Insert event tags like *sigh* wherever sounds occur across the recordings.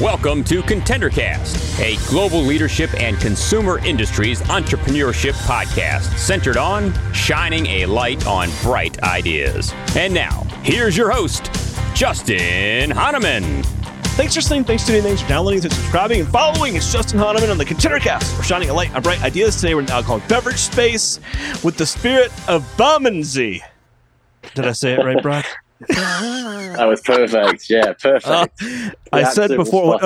Welcome to ContenderCast, a global leadership and consumer industries entrepreneurship podcast centered on shining a light on bright ideas. And now, here's your host, Justin Hahnemann. Thanks for listening, thanks for tuning thanks for downloading, for subscribing and following. It's Justin Hahnemann on the ContenderCast. We're shining a light on bright ideas today. We're in the alcoholic beverage space with the spirit of Bermondsey. Did I say it right, Brad? *laughs* that was perfect. Yeah, perfect. Uh, I said before.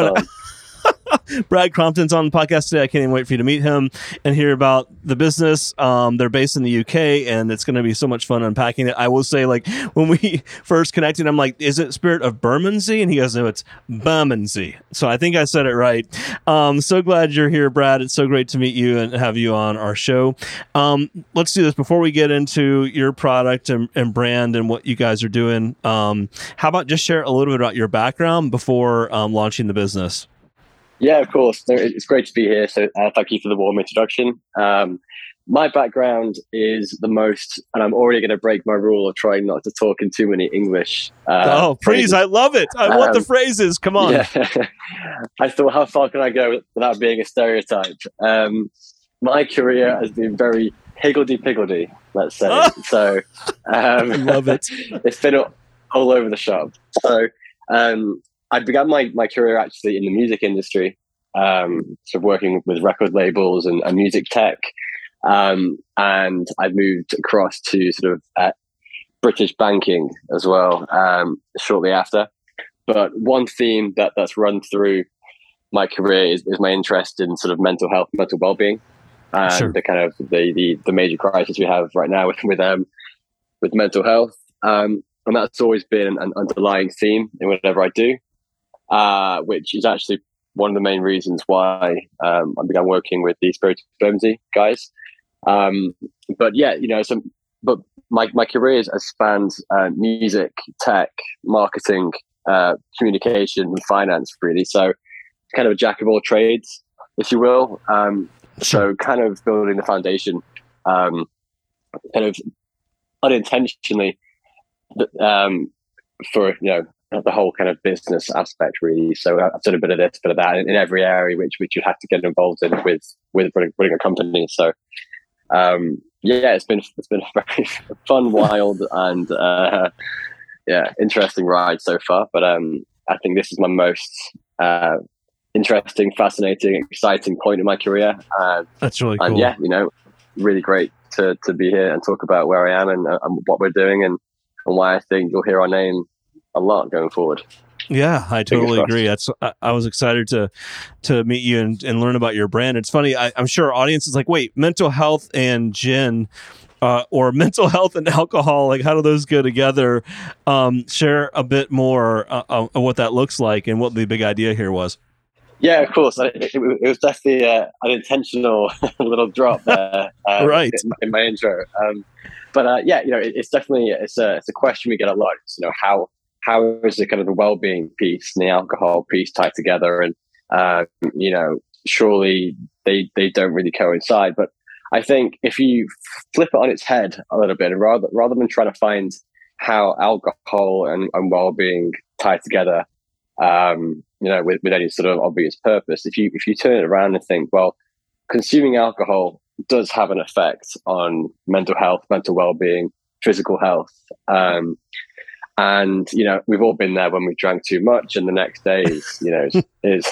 *laughs* Brad Crompton's on the podcast today. I can't even wait for you to meet him and hear about the business. Um, they're based in the UK, and it's going to be so much fun unpacking it. I will say, like when we *laughs* first connected, I'm like, "Is it Spirit of Bermondsey?" And he goes, "No, it's Bermondsey." So I think I said it right. Um, so glad you're here, Brad. It's so great to meet you and have you on our show. Um, let's do this before we get into your product and, and brand and what you guys are doing. Um, how about just share a little bit about your background before um, launching the business? Yeah, of course. It's great to be here. So uh, thank you for the warm introduction. Um, my background is the most, and I'm already going to break my rule of trying not to talk in too many English. Uh, oh, please! I love it. I um, want the um, phrases. Come on. Yeah. *laughs* I thought, how far can I go without being a stereotype? Um, my career has been very higgledy piggledy, let's say. *laughs* so, um, I love it. *laughs* it's been all over the shop. So, um, I began my, my career actually in the music industry, um, sort of working with record labels and, and music tech. Um, and I moved across to sort of uh, British banking as well um, shortly after. But one theme that, that's run through my career is, is my interest in sort of mental health, mental well-being, and sure. the kind of the, the, the major crisis we have right now with with um with mental health. Um, and that's always been an underlying theme in whatever I do uh, which is actually one of the main reasons why um, I began working with the Spirit of Bermondsey guys. Um, but yeah, you know, so but my my career has spanned uh, music, tech, marketing, uh, communication, and finance really. So kind of a jack of all trades, if you will. Um, so kind of building the foundation, um, kind of unintentionally, um, for you know the whole kind of business aspect really. So I've done a bit of this, a bit of that in, in every area which which you have to get involved in with with running, running a company. So um, yeah, it's been it's been a *laughs* very fun, wild, and uh, yeah, interesting ride so far. But um, I think this is my most uh, interesting, fascinating, exciting point in my career. Uh, That's really cool. And yeah, you know, really great to to be here and talk about where I am and, uh, and what we're doing and and why I think you'll hear our name a lot going forward. Yeah, I totally agree. That's I, I, was excited to to meet you and, and learn about your brand. It's funny. I, am sure our audience is like, wait, mental health and gin, uh, or *laughs* mental health and alcohol. Like, how do those go together? Um, share a bit more uh, of what that looks like and what the big idea here was. Yeah, of course. It, it, it was definitely uh, an intentional *laughs* little drop there, uh, *laughs* right in, in, my intro. Um, but uh, yeah, you know, it, it's definitely it's a it's a question we get a lot. It's, you know, how how is the kind of the well-being piece and the alcohol piece tied together? And uh, you know surely they they don't really coincide. But i think if you flip it on its head a little bit rather rather than trying to find how alcohol and, and well-being tie together um, you know with, with any sort of obvious purpose if you if you turn it around and think well consuming alcohol does have an effect on mental health mental well-being physical health um, and you know we've all been there when we drank too much and the next day is you know is, *laughs* is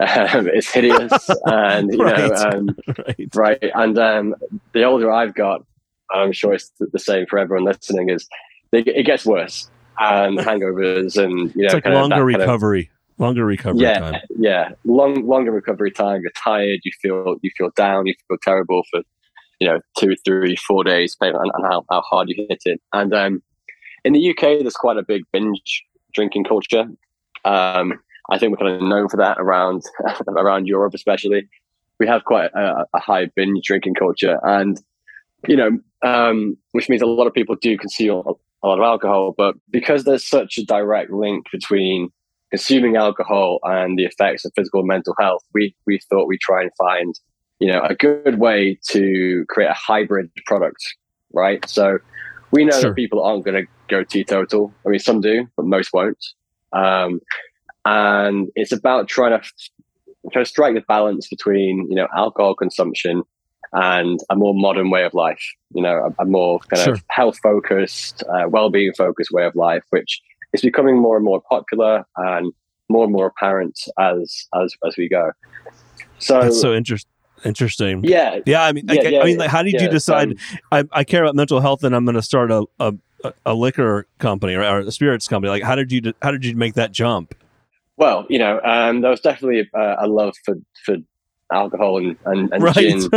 um, it's hideous and you right. know um, right. right. and um, the older i've got i'm sure it's the same for everyone listening is it, it gets worse and *laughs* hangovers and you know it's like longer recovery of, longer recovery yeah time. yeah long longer recovery time you're tired you feel you feel down you feel terrible for you know two three four days depending on, on how, how hard you hit it and um in the UK, there's quite a big binge drinking culture. Um, I think we're kind of known for that around *laughs* around Europe, especially. We have quite a, a high binge drinking culture, and you know, um, which means a lot of people do consume a lot of alcohol. But because there's such a direct link between consuming alcohol and the effects of physical and mental health, we we thought we'd try and find you know a good way to create a hybrid product, right? So We know sure. that people aren't going to go teetotal. I mean, some do, but most won't. Um, and it's about trying to trying to strike the balance between you know alcohol consumption and a more modern way of life. You know, a, a more kind sure. of health focused, uh, well being focused way of life, which is becoming more and more popular and more and more apparent as as as we go. So that's so interesting. Interesting. Yeah. Yeah. I mean, yeah, I, yeah, I, mean, like, how did yeah, you decide? Um, I, I care about mental health, and I'm going to start a, a, a liquor company or, or, a spirits company. Like, how did you how did you make that jump? Well, you know, um, there was definitely a, a love for for alcohol and and, and right. gin, *laughs*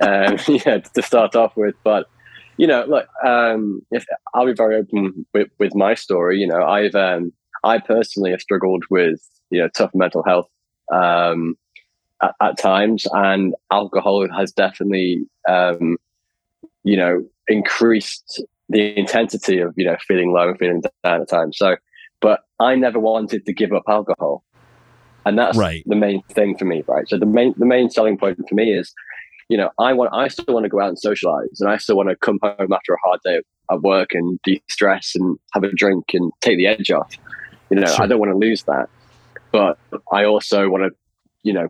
um, *laughs* yeah, to start off with. But you know, look, um, if I'll be very open with, with my story. You know, I've um, I personally have struggled with you know tough mental health um, at, at, times, and alcohol has definitely um, you know increased the intensity of you know feeling low and feeling down at times. So, but I never wanted to give up alcohol, and that's right. the main thing for me. Right. So the main the main selling point for me is, you know, I want I still want to go out and socialize, and I still want to come home after a hard day at work and de stress and have a drink and take the edge off. You know, sure. I don't want to lose that, but I also want to, you know,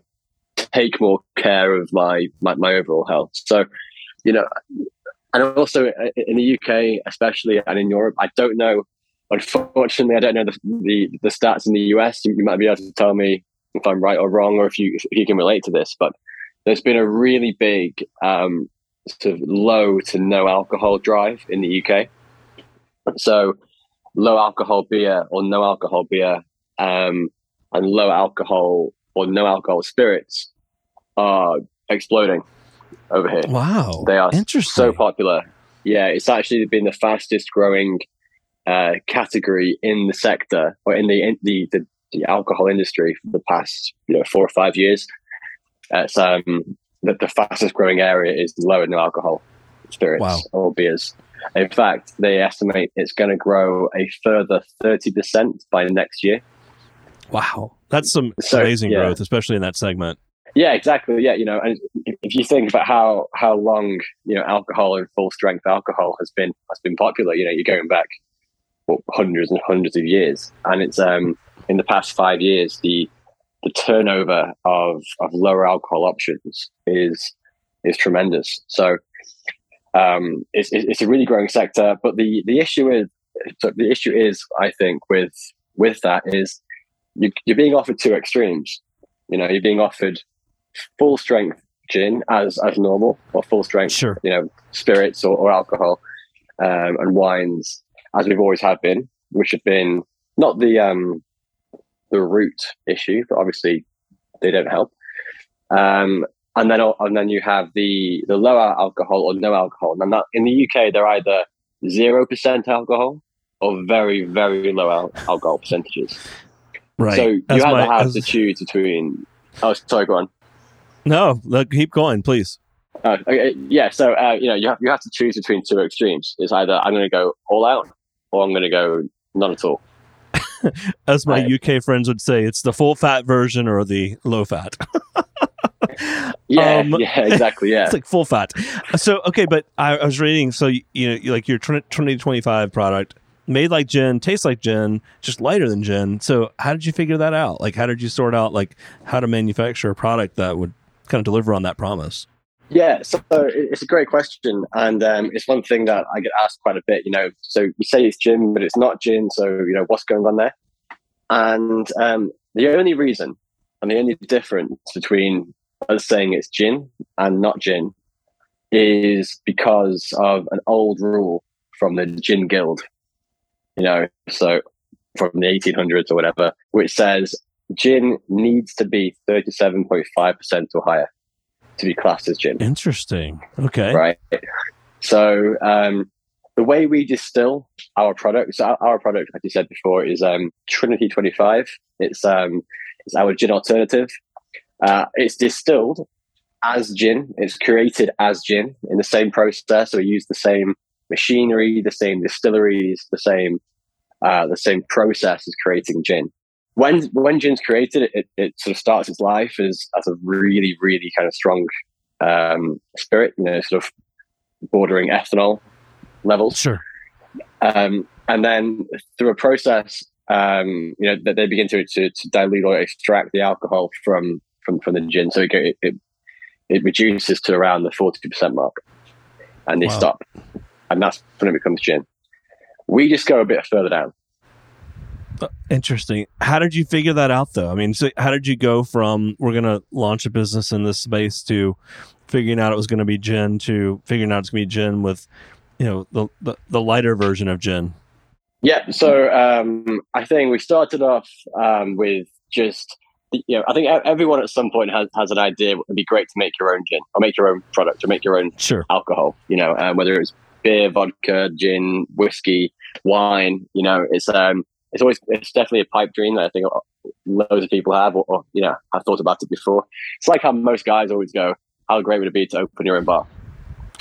take more care of my, my, my overall health. So, you know, and also uh, in the UK, especially, and in Europe, I don't know. Unfortunately, I don't know the the, the stats in the US. You, you, might be able to tell me if I'm right or wrong, or if you if you can relate to this. But there's been a really big um, sort of low to no alcohol drive in the UK. So low alcohol beer or no alcohol beer um, and low alcohol or no alcohol spirits are exploding over here. Wow. They are Interesting. so popular. Yeah, it's actually been the fastest growing uh, category in the sector or in the, in the, the, the, alcohol industry for the past you know four or five years. It's um, the, the fastest growing area is low and no alcohol spirits wow. or beers. In fact, they estimate it's going to grow a further 30% by next year. Wow. That's some so, amazing yeah. growth, especially in that segment. Yeah, exactly. Yeah, you know, and if you think about how how long you know alcohol and full strength alcohol has been has been popular, you know, you're going back well, hundreds and hundreds of years, and it's um in the past five years the the turnover of of lower alcohol options is is tremendous. So um, it's, it's a really growing sector. But the the issue is so the issue is I think with with that is you, you're being offered two extremes. You know, you're being offered full strength gin as as normal, or full strength, sure. you know, spirits or, or alcohol um, and wines as we've always had been, which have been not the um, the root issue, but obviously they don't help. Um, and then and then you have the the lower alcohol or no alcohol. And that in the UK they're either zero percent alcohol or very very low al- alcohol percentages. Right. So you have my, to have to choose between. Oh, sorry. Go on. No, look, keep going, please. Uh, okay, yeah. So uh, you know you have you have to choose between two extremes. It's either I'm going to go all out or I'm going to go none at all. *laughs* As my right. UK friends would say, it's the full fat version or the low fat. *laughs* yeah, um, yeah, exactly. *laughs* Yeah, it's like full fat. So okay, but I, I was reading. So you know, like your 2025 product made like gin, tastes like gin, just lighter than gin. So how did you figure that out? Like, how did you sort out like how to manufacture a product that would kind of deliver on that promise? Yeah, so it's a great question, and um, it's one thing that I get asked quite a bit. You know, so you say it's gin, but it's not gin. So you know, what's going on there? And um, the only reason and the only difference between us saying it's gin and not gin is because of an old rule from the Gin Guild. You know, so from the 1800s or whatever, which says gin needs to be 37.5% or higher to be classed as gin. Interesting. Okay. Right. So um, the way we distill our products, our, our, product, like you said before, is um, Trinity 25. It's um, it's our gin alternative. Uh, it's distilled as gin. It's created as gin in the same process. So we use the same machinery, the same distilleries, the same uh, the same process as creating gin. When when gin's created, it, it sort of starts its life as as a really really kind of strong um, spirit, you know, sort of bordering ethanol levels. Sure. Um, and then through a process, um, you know, that they begin to, to, to dilute or extract the alcohol from from from the gin, so it it, it reduces to around the forty percent mark, and they wow. stop, and that's when it becomes gin. We just go a bit further down. Uh, interesting. How did you figure that out, though? I mean, so how did you go from we're going to launch a business in this space to figuring out it was going to be gin to figuring out it's going to be gin with, you know, the, the, the lighter version of gin? Yeah. So um, I think we started off um, with just you know, I think everyone at some point has, has an idea. It'd be great to make your own gin or make your own product or make your own sure. alcohol. You know, um, whether it's beer, vodka, gin, whiskey, wine. You know, it's um, it's always it's definitely a pipe dream that I think loads of people have, or, or you know, I've thought about it before. It's like how most guys always go, "How great would it be to open your own bar?"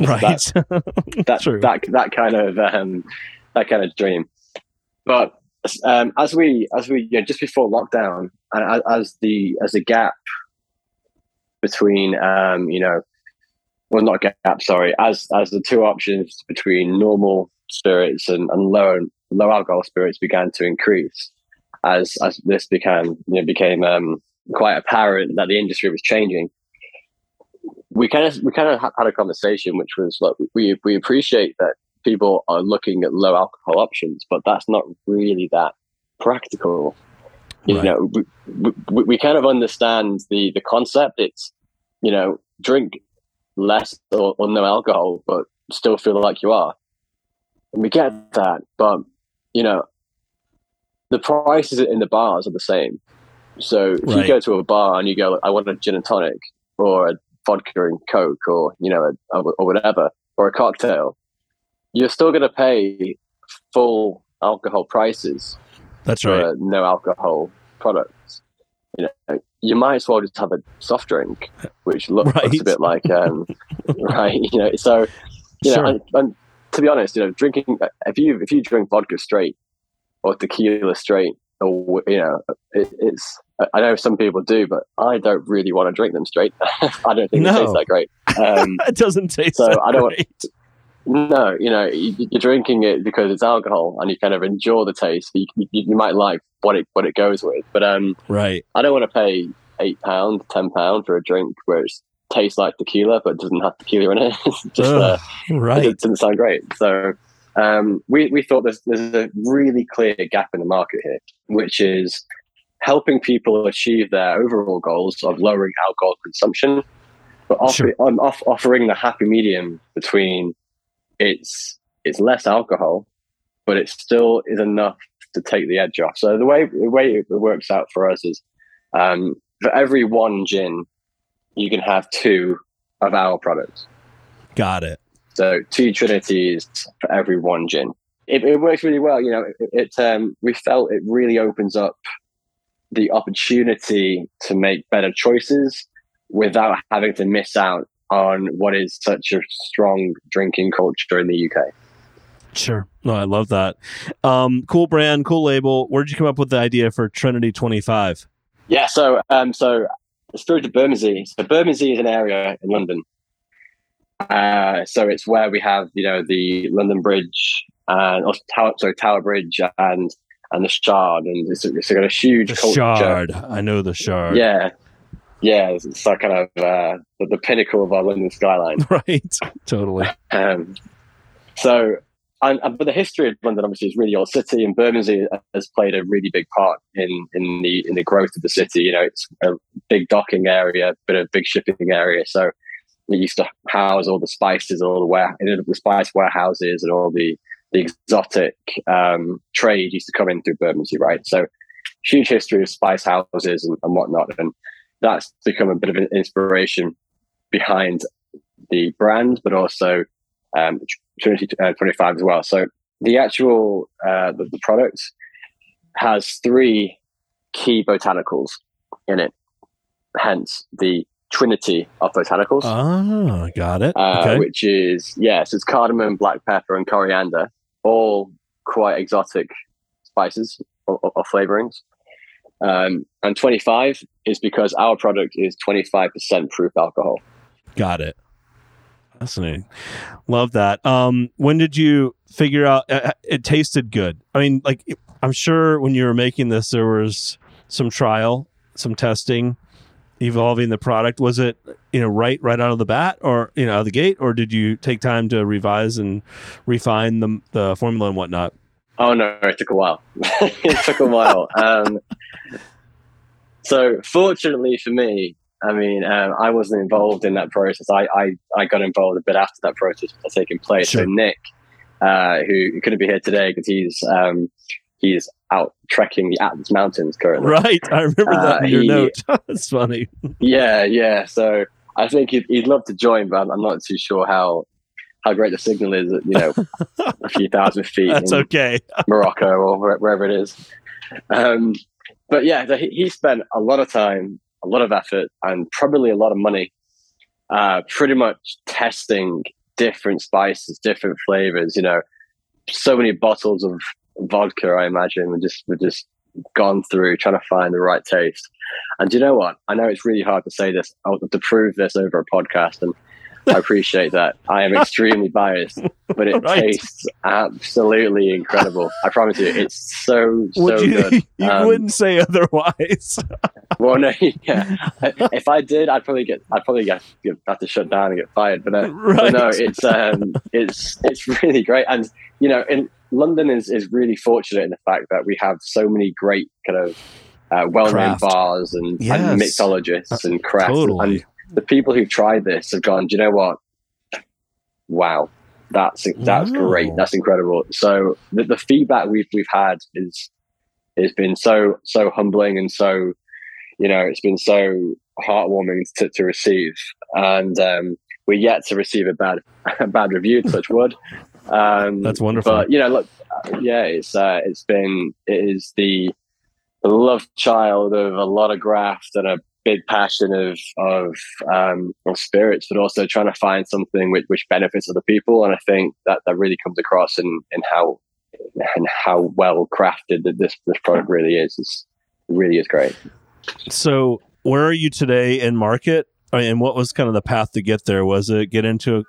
Right. That's, *laughs* that, True. that that kind of um, that kind of dream. But um, as we as we you know, just before lockdown, and as the as the gap between um, you know, well not gap, sorry, as as the two options between normal spirits and, and low low alcohol spirits began to increase, as as this became you know became um, quite apparent that the industry was changing. We kind of we kind of had a conversation, which was like we we appreciate that people are looking at low alcohol options, but that's not really that practical. You right. know, we, we, we, kind of understand the the concept. It's you know, drink less or, or no alcohol, but still feel like you are. And we get that, but you know, the prices in the bars are the same. So if right. you go to a bar and you go, I want a gin and tonic or a vodka and coke or you know, a, or whatever, or a cocktail, you're still going to pay full alcohol prices. That's right. no alcohol products. You know, you might as well just have a soft drink, which looks, *laughs* right. looks a bit like, um, *laughs* right? You know, so you sure. know, and, and, to be honest, you know, drinking if you if you drink vodka straight or tequila straight, or you know, it, it's I know some people do, but I don't really want to drink them straight. *laughs* I don't think no. it tastes that great. Um, *laughs* it doesn't taste so I don't great. Want, no, you know, you're drinking it because it's alcohol, and you kind of enjoy the taste. You, you, you might like what it what it goes with, but um, right. I don't want to pay eight pound, ten pound for a drink where it tastes like tequila but doesn't have tequila in it. *laughs* just Ugh, uh, right. It doesn't sound great. So um, we we thought there's there's a really clear gap in the market here, which is helping people achieve their overall goals of lowering alcohol consumption, but offer, sure. um, off, offering the happy medium between it's it's less alcohol, but it still is enough to take the edge off. So the way the way it works out for us is um, for every one gin, you can have two of our products. Got it. So two trinities for every one gin. It, it works really well. You know, it, it um, we felt it really opens up the opportunity to make better choices without having to miss out on what is such a strong drinking culture in the UK. Sure. No, I love that. Um, cool brand, cool label. Where did you come up with the idea for Trinity 25? Yeah, so um, so it's through to Bermondsey. So Bermondsey is an area in London. Uh, so it's where we have, you know, the London Bridge and or Tower, sorry, Tower Bridge and and the Shard, and it's, it's got a huge the. Shard. I know the Shard. Yeah, yeah, it's, it's like kind of uh, the, the, pinnacle of our London skyline. *laughs* Right, totally. Um, so, and, and, but the history of London obviously is really old city, and Bermondsey has played a really big part in in the in the growth of the city. You know, it's a big docking area, but a big shipping area. So it used to house all the spices, all the ware, the spice warehouses, and all the the exotic um, trade used to come in through Bermondsey, right? So huge history of spice houses and, and whatnot, and that's become a bit of an inspiration behind the brand, but also um, Trinity uh, 25 as well. So the actual uh, the, the, product has three key botanicals in it, hence the trinity of botanicals. Oh, got it. Uh, okay. Which is yes, it's cardamom, black pepper, and coriander, all quite exotic spices or, or, or flavorings. Um, and 25 is because our product is 25% proof alcohol. Got it. Fascinating. Love that. Um, when did you figure out uh, uh it tasted good? I mean, like I'm sure when you were making this, there was some trial, some testing, evolving the product. Was it you know right right out of the bat, or you know out of the gate, or did you take time to revise and refine the the formula and whatnot? Oh no, it took a while. *laughs* it took a while. *laughs* Um, so fortunately for me, I mean, um, I wasn't involved in that process. I, I, I got involved a bit after that process was taking place. Sure. So Nick, uh, who couldn't be here today because he's um, he's out trekking the Atlas Mountains currently. Right, I remember that uh, in your he, note. *laughs* That's funny. Yeah, yeah. So I think he'd, he'd love to join, but I'm not too sure how how great the signal is. At, you know, *laughs* a few thousand feet. That's okay. *laughs* Morocco or wherever it is. Um, but yeah, he, he spent a lot of time a lot of effort and probably a lot of money, uh, pretty much testing different spices, different flavors. You know, so many bottles of vodka. I imagine we just we just gone through trying to find the right taste. And you know what? I know it's really hard to say this, to prove this over a podcast, and I appreciate that. *laughs* I am extremely biased, but it *laughs* right. tastes absolutely incredible. I promise you, it's so Would so you, good. *laughs* You um, wouldn't say otherwise. *laughs* well, no, *laughs* yeah. If I did, I'd probably get, I'd probably get, have to shut down and get fired. But, uh, right. *laughs* but no, it's um, it's it's really great, and you know, in London is is really fortunate in the fact that we have so many great kind of uh, well-known bars and, yes. and mixologists and crafts totally. and the people who've tried this have gone, do you know what? Wow, that's that's wow. great. That's incredible. So the, the feedback we've we've had is has been so so humbling and so you know it's been so heartwarming to, to receive and um, we're yet to receive a bad *laughs* a bad review touch *laughs* wood um, that's wonderful but you know look yeah it's uh, it's been it is the the love child of a lot of graft and a big passion of of, um, of spirits, but also trying to find something which, which benefits other people. And I think that that really comes across in in how and how well crafted that this this product really is. It's, really is great. So, where are you today in market? and what was kind of the path to get there? Was it get into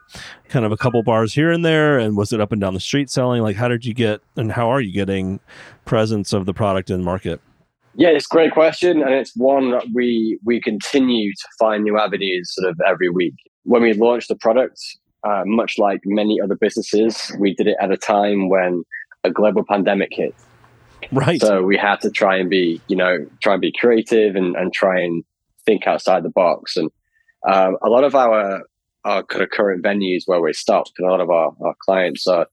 kind of a couple bars here and there, and was it up and down the street selling? Like, how did you get, and how are you getting presence of the product in market? Yeah, it's a great question, and it's one that we we continue to find new avenues sort of every week. When we launched the product, uh, much like many other businesses, we did it at a time when a global pandemic hit. Right. So we had to try and be, you know, try and be creative and, and try and think outside the box. And um, a lot of our our kind of current venues where we're stopped, and a lot of our, our clients are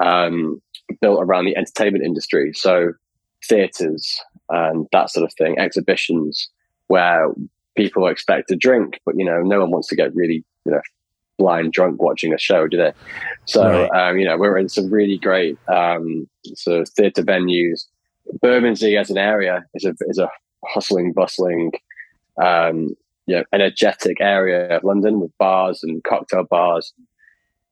um, built around the entertainment industry. So theaters, and that sort of thing, exhibitions where people expect to drink, but you know, no one wants to get really, you know, blind drunk watching a show, do they? So, right. um, you know, we're in some really great um, sort of theatre venues. Bermondsey as an area is a is a hustling, bustling, um, you know, energetic area of London with bars and cocktail bars,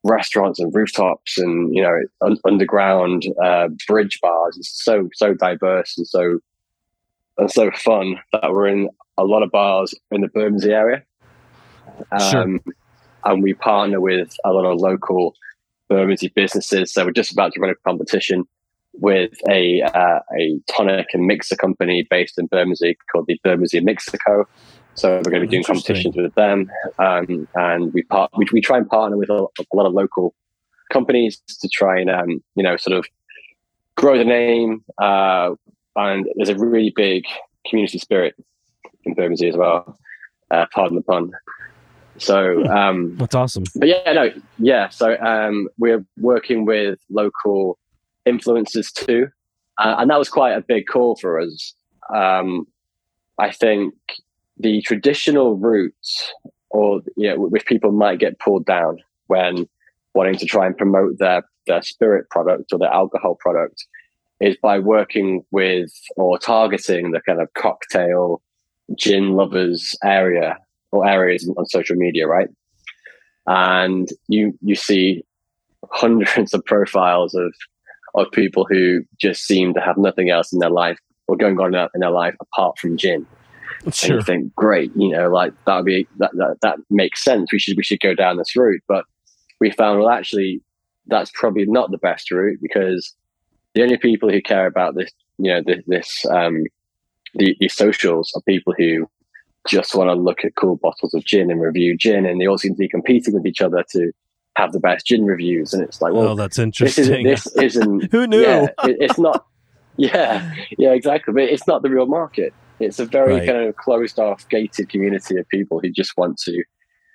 restaurants and rooftops, and you know, un- underground uh, bridge bars. It's so so diverse and so and so fun that we're in a lot of bars in the Bermondsey area. Um, sure. And we partner with a lot of local Bermondsey businesses. So we're just about to run a competition with a uh, a tonic and mixer company based in Bermondsey called the Bermondsey Mixer Co. So we're going to be doing competitions with them, um, and we part we, we try and partner with a, a lot of local companies to try and um, you know sort of grow the name, uh, and there's a really big community spirit in Bermondsey as well. Uh, pardon the pun. So um, *laughs* that's awesome. But yeah, no, yeah. So um, we're working with local influencers too, uh, and that was quite a big call for us. Um, I think the traditional routes, or you know, which people might get pulled down when wanting to try and promote their their spirit product or their alcohol product, is by working with or targeting the kind of cocktail gin lovers area or areas on social media, right? And you you see hundreds of profiles of of people who just seem to have nothing else in their life or going on in their life apart from gin. Sure. And you think, great, you know, like that would be that, that that makes sense. We should we should go down this route. But we found well actually that's probably not the best route because the only people who care about this, you know, this, this um, the, the socials are people who just want to look at cool bottles of gin and review gin, and they all seem to be competing with each other to have the best gin reviews. And it's like, well, oh, that's interesting. This isn't. This *laughs* isn't Who knew? Yeah, it, it's not. Yeah, yeah, exactly. But it's not the real market. It's a very Right. kind of closed off, gated community of people who just want to,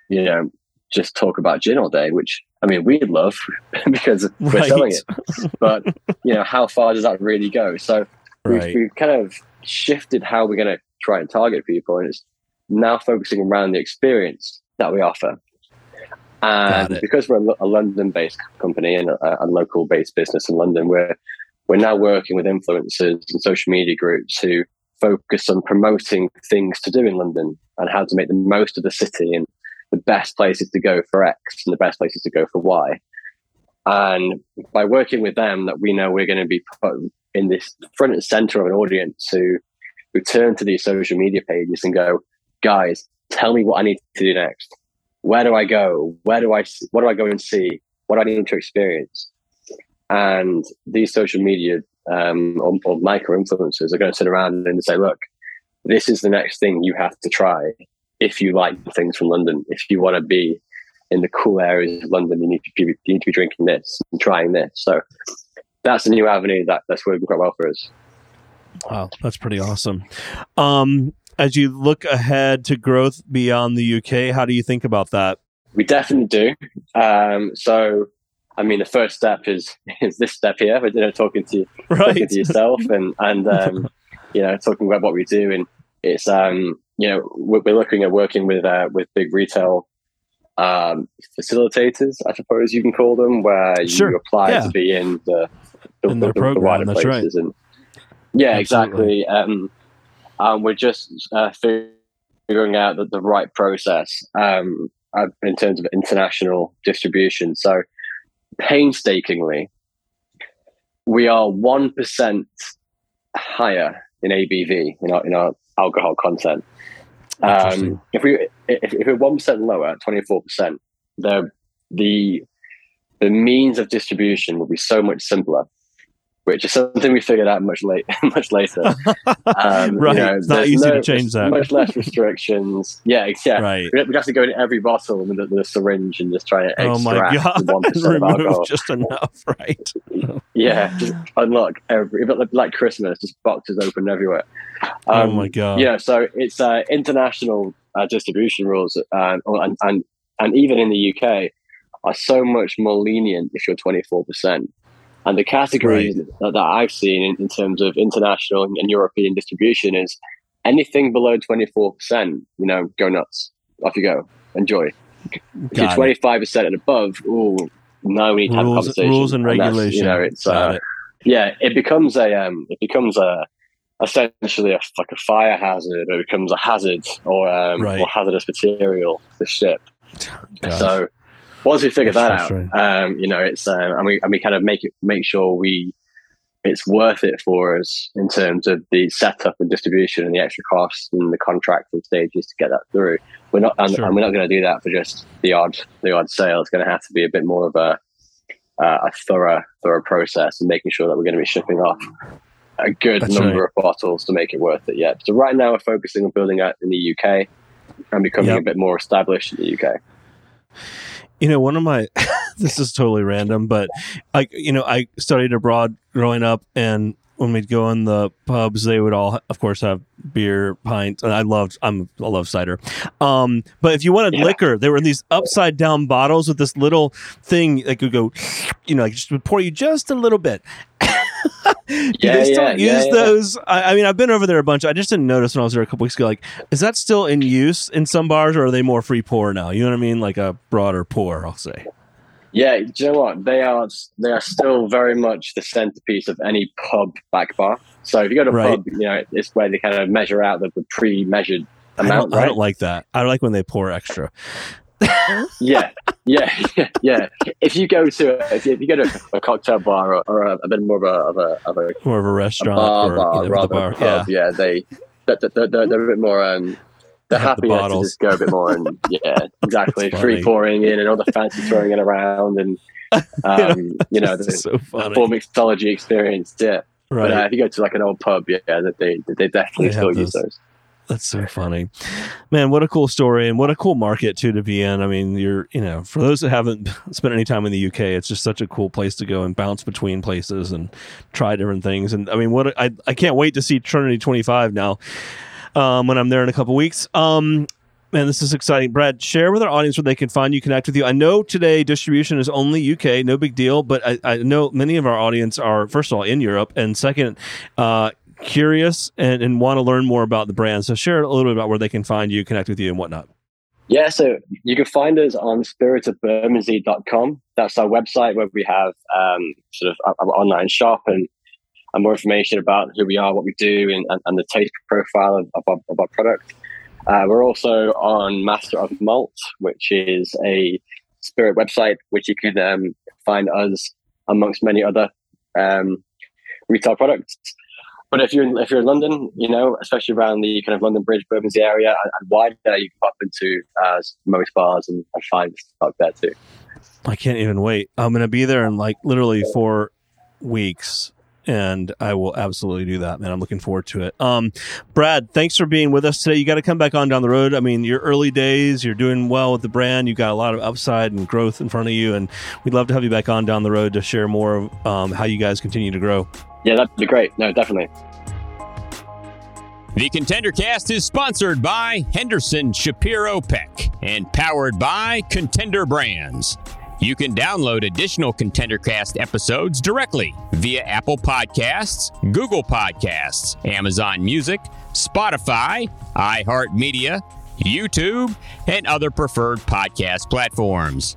you know, just talk about gin all day. Which I mean, we'd love *laughs* because we're Right. selling it. *laughs* But you know, how far does that really go? So we've, we've kind of shifted how we're going to try and target people, and it's now focusing around the experience that we offer. And because we're a London-based company and a, a local-based business in London, we're we're now working with influencers and social media groups who focus on promoting things to do in London and how to make the most of the city and the best places to go for X and the best places to go for Y. And by working with them, that we know we're going to be put in this front and center of an audience who who turn to these social media pages and go, guys, tell me what I need to do next. Where do I go? Where do I, What do I go and see? What do I need to experience? And these social media um, or, or micro influencers are going to turn around and say, look, this is the next thing you have to try if you like things from London. If you want to be in the cool areas of London, you need to be, you need to be drinking this and trying this. So that's a new avenue that, that's working quite well for us. Wow, that's pretty awesome. Um, as you look ahead to growth beyond the UK, how do you think about that? We definitely do. Um, so, I mean, the first step is *laughs* is this step here, but you know, talking to *laughs* talking to yourself and and um, *laughs* you know, talking about what we do, and it's um, you know, we're, we're looking at working with uh, with big retail um, facilitators, I suppose you can call them, where Sure. you apply Yeah. to be in the the, In the, the program, wider that's right. places, and yeah, Absolutely. exactly. Um, um, we're just uh, figuring out the, the right process um, uh, in terms of international distribution. So, painstakingly, we are one percent higher in ABV in our in our alcohol content. Um, if we if, if we're one percent lower, twenty four percent, the the the means of distribution will be so much simpler, which is something we figured out much late *laughs* much later. Um, you Right. know, It's not easy to change that. Much less restrictions. *laughs* Yeah, yeah. Right. We'd have to go in every bottle with a, with a syringe and just try to Oh my extract god! one *laughs* percent of Remove alcohol. just enough, right? Yeah, just unlock every like Christmas, just boxes open everywhere. oh Um, my god! Yeah, so it's uh, international uh, distribution rules, uh, and, and and even in the UK are so much more lenient if you're 24 percent. And the categories that, that I've seen in, in terms of international and, and European distribution is anything below 24 percent. You know, go nuts, off you go, enjoy. if you're 25 percent and above, ooh, now we need to have a Rules, conversation. rules and that's, regulation. You know, it's uh, it. yeah, it becomes a um, it becomes a essentially a, like a fire hazard, or it becomes a hazard or um, Right. or hazardous material to ship. So once we figure That's that out, um, you know, it's uh, and we and we kind of make it make sure we it's worth it for us in terms of the setup and distribution and the extra costs and the contracting stages to get that through. We're not and, Sure. and we're not going to do that for just the odd the odd sale. It's going to have to be a bit more of a uh, a thorough thorough process and making sure that we're going to be shipping off a good That's number of bottles to make it worth it. Yeah. So right now we're focusing on building out in the UK and becoming Yep. a bit more established in the UK. You know, one of my *laughs* this is totally random, but I you know I studied abroad growing up, and when we'd go in the pubs, they would all, of course, have beer pints. And I loved I'm I love cider, um, but if you wanted Yeah. liquor, they were in these upside down bottles with this little thing that could go, you know, like just would pour you just a little bit. *laughs* *laughs* Do Yeah, they still yeah, use yeah, those? I, I mean, I've been over there a bunch. I just didn't notice when I was there a couple weeks ago. Like, is that still in use in some bars, or are they more free pour now? You know what I mean? Like a broader pour, I'll say. Yeah, do you know what? They are they are still very much the centerpiece of any pub back bar. So if you go to a Right. pub, you know, it's where they kind of measure out the, the pre-measured I amount, don't, I don't like that. I like when they pour extra. Yeah, yeah, yeah, yeah. If you go to if you, if you go to a cocktail bar or, or a, a bit more of a of a, of a, More of a a restaurant bar, or bar you know, rather bar. a pub, Yeah. yeah, they they're, they're, they're, a bit more um, they're happy the to just go a bit more and *laughs* yeah, exactly. Free pouring in and all the fancy throwing it around and *laughs* um, you know the, so the full mixology experience. Yeah, right. But uh, if you go to like an old pub, yeah, that they they definitely they still use those. That's so funny, man. What a cool story and what a cool market too to be in. I mean, you're you know for those that haven't *laughs* spent any time in the UK, it's just such a cool place to go and bounce between places and try different things. And I mean, what I I can't wait to see Trinity 25 now um, when I'm there in a couple weeks. Um, Man, this is exciting. Brad, share with our audience where they can find you, connect with you. I know today distribution is only UK, no big deal, but I, I know many of our audience are, first of all, in Europe, and second, uh, curious and, and want to learn more about the brand. So share a little bit about where they can find you, connect with you, and whatnot. Yeah, so you can find us on spiritofbermondsey.com. That's our website where we have um, sort of our, online shop and, and more information about who we are, what we do, and, and, and the taste profile of, of, our, of our product. Uh, we're also on Master of Malt, which is a spirit website, which you can um, find us amongst many other um, retail products. But if you're in, if you're in London, you know, especially around the kind of London Bridge, Bermondsey area and, and wider, you can pop into uh, most bars and, and find stuff there too. I can't even wait. I'm going to be there in like literally four weeks and I will absolutely do that, man. I'm looking forward to it. Um, Brad, thanks for being with us today. You got to come back on down the road. I mean, your early days, you're doing well with the brand. You've got a lot of upside and growth in front of you, and we'd love to have you back on down the road to share more of um, how you guys continue to grow. Yeah, that'd be great. No, definitely. The Contender Cast is sponsored by Henderson Shapiro Peck and powered by Contender Brands. You can download additional ContenderCast episodes directly via Apple Podcasts, Google Podcasts, Amazon Music, Spotify, iHeartMedia, YouTube, and other preferred podcast platforms.